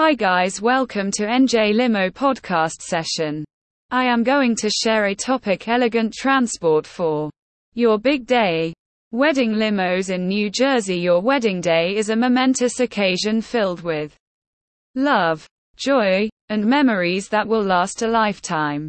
Hi guys, welcome to NJ Limo podcast session. I am going to share a topic elegant transport for your big day. Wedding limos in New Jersey. Your wedding day is a momentous occasion filled with love, joy, and memories that will last a lifetime.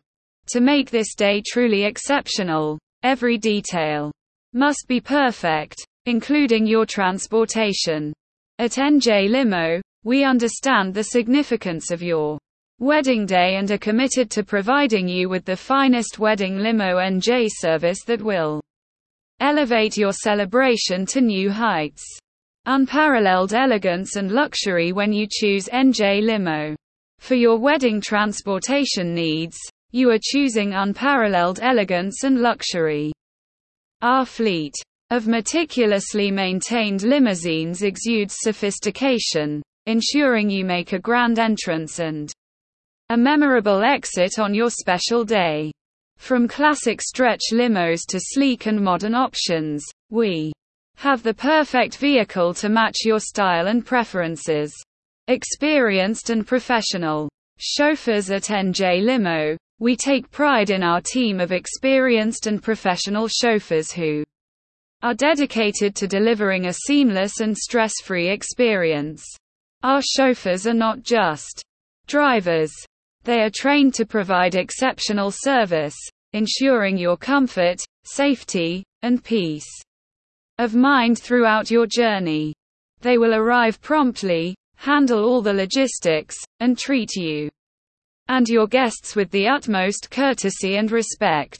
To make this day truly exceptional, every detail must be perfect, including your transportation. At NJ Limo, we understand the significance of your wedding day and are committed to providing you with the finest wedding limo NJ service that will elevate your celebration to new heights. Unparalleled elegance and luxury when you choose NJ Limo. For your wedding transportation needs, you are choosing unparalleled elegance and luxury. Our fleet of meticulously maintained limousines exudes sophistication, ensuring you make a grand entrance and a memorable exit on your special day. From classic stretch limos to sleek and modern options, we have the perfect vehicle to match your style and preferences. Experienced and professional chauffeurs at NJ Limo, we take pride in our team of experienced and professional chauffeurs who are dedicated to delivering a seamless and stress free experience. Our chauffeurs are not just drivers. They are trained to provide exceptional service, ensuring your comfort, safety, and peace of mind throughout your journey. They will arrive promptly, handle all the logistics, and treat you and your guests with the utmost courtesy and respect.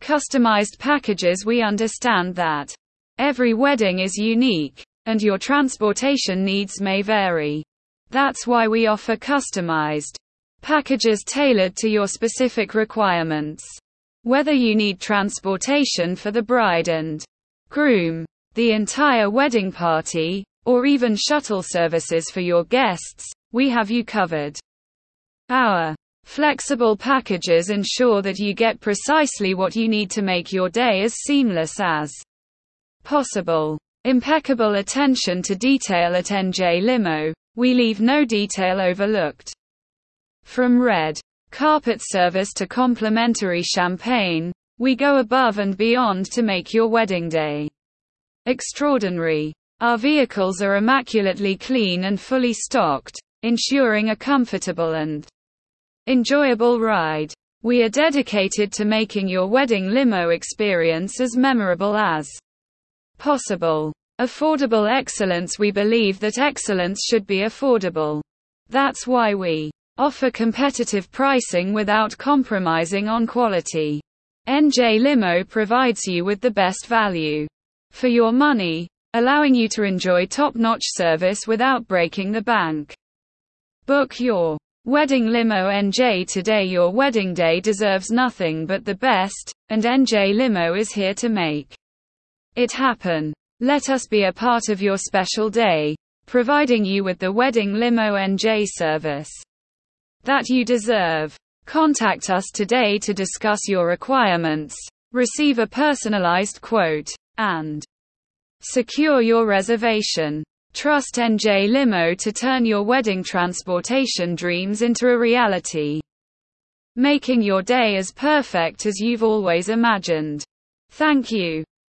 Customized packages We understand that every wedding is unique, and your transportation needs may vary. That's why we offer customized packages tailored to your specific requirements. Whether you need transportation for the bride and groom, the entire wedding party, or even shuttle services for your guests, we have you covered. Our flexible packages ensure that you get precisely what you need to make your day as seamless as possible. Impeccable attention to detail at NJ Limo, we leave no detail overlooked. From red carpet service to complimentary champagne, we go above and beyond to make your wedding day extraordinary. Our vehicles are immaculately clean and fully stocked, ensuring a comfortable and enjoyable ride. We are dedicated to making your wedding limo experience as memorable as possible. Affordable excellence We believe that excellence should be affordable. That's why we offer competitive pricing without compromising on quality. NJ Limo provides you with the best value for your money, allowing you to enjoy top notch service without breaking the bank. Book your wedding limo NJ today. Your wedding day deserves nothing but the best, and NJ Limo is here to make it happen. Let us be a part of your special day, providing you with the wedding limo NJ service that you deserve. Contact us today to discuss your requirements, receive a personalized quote, and secure your reservation. Trust NJ Limo to turn your wedding transportation dreams into a reality, making your day as perfect as you've always imagined. Thank you.